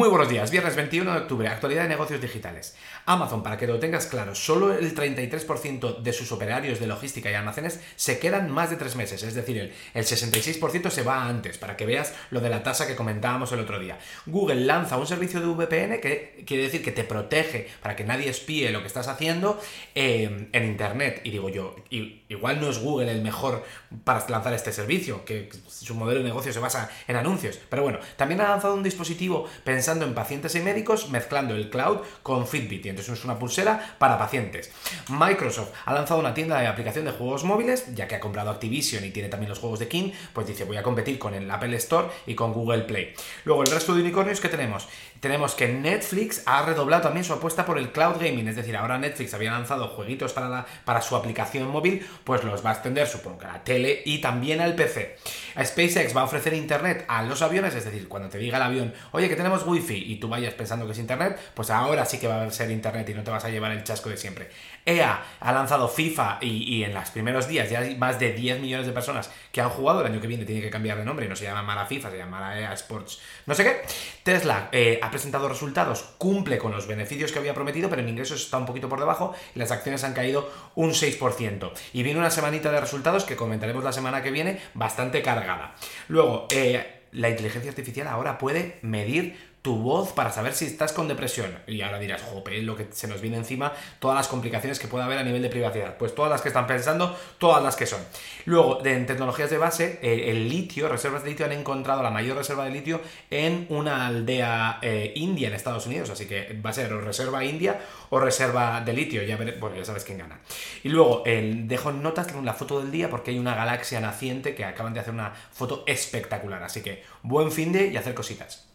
Muy buenos días, viernes 21 de octubre, actualidad de negocios digitales. Amazon, para que lo tengas claro, solo el 33% de sus operarios de logística y almacenes se quedan más de tres meses, es decir, el, el 66% se va antes, para que veas lo de la tasa que comentábamos el otro día. Google lanza un servicio de VPN que quiere decir que te protege para que nadie espíe lo que estás haciendo eh, en Internet. Y digo yo, igual no es Google el mejor para lanzar este servicio, que su modelo de negocio se basa en anuncios, pero bueno, también ha lanzado un dispositivo en pacientes y médicos, mezclando el cloud con Fitbit. Y entonces es una pulsera para pacientes. Microsoft ha lanzado una tienda de aplicación de juegos móviles, ya que ha comprado Activision y tiene también los juegos de King, pues dice voy a competir con el Apple Store y con Google Play. Luego el resto de unicornios que tenemos. Tenemos que Netflix ha redoblado también su apuesta por el cloud gaming, es decir, ahora Netflix había lanzado jueguitos para, la, para su aplicación móvil, pues los va a extender, supongo que a la tele y también al PC. SpaceX va a ofrecer internet a los aviones, es decir, cuando te diga el avión, oye, que tenemos wifi y tú vayas pensando que es internet, pues ahora sí que va a ser internet y no te vas a llevar el chasco de siempre. EA ha lanzado FIFA y, en los primeros días ya hay más de 10 millones de personas que han jugado, el año que viene tiene que cambiar de nombre, no se llama Mara FIFA, se llama EA Sports, no sé qué. Tesla eh, ha presentado resultados, cumple con los beneficios que había prometido, pero en ingresos está un poquito por debajo y las acciones han caído un 6%. Y viene una semanita de resultados que comentaremos la semana que viene bastante cargada. Luego, eh, la inteligencia artificial ahora puede medir tu voz para saber si estás con depresión. Y ahora dirás, jope, lo que se nos viene encima, todas las complicaciones que puede haber a nivel de privacidad. Pues todas las que están pensando, todas las que son. Luego, en tecnologías de base, eh, el litio, reservas de litio, han encontrado la mayor reserva de litio en una aldea eh, india en Estados Unidos. Así que va a ser o reserva india o reserva de litio. Ya bueno, ya sabes quién gana. Y luego, el, dejo notas la foto del día porque hay una galaxia naciente que acaban de hacer una foto espectacular. Así que buen fin de y hacer cositas.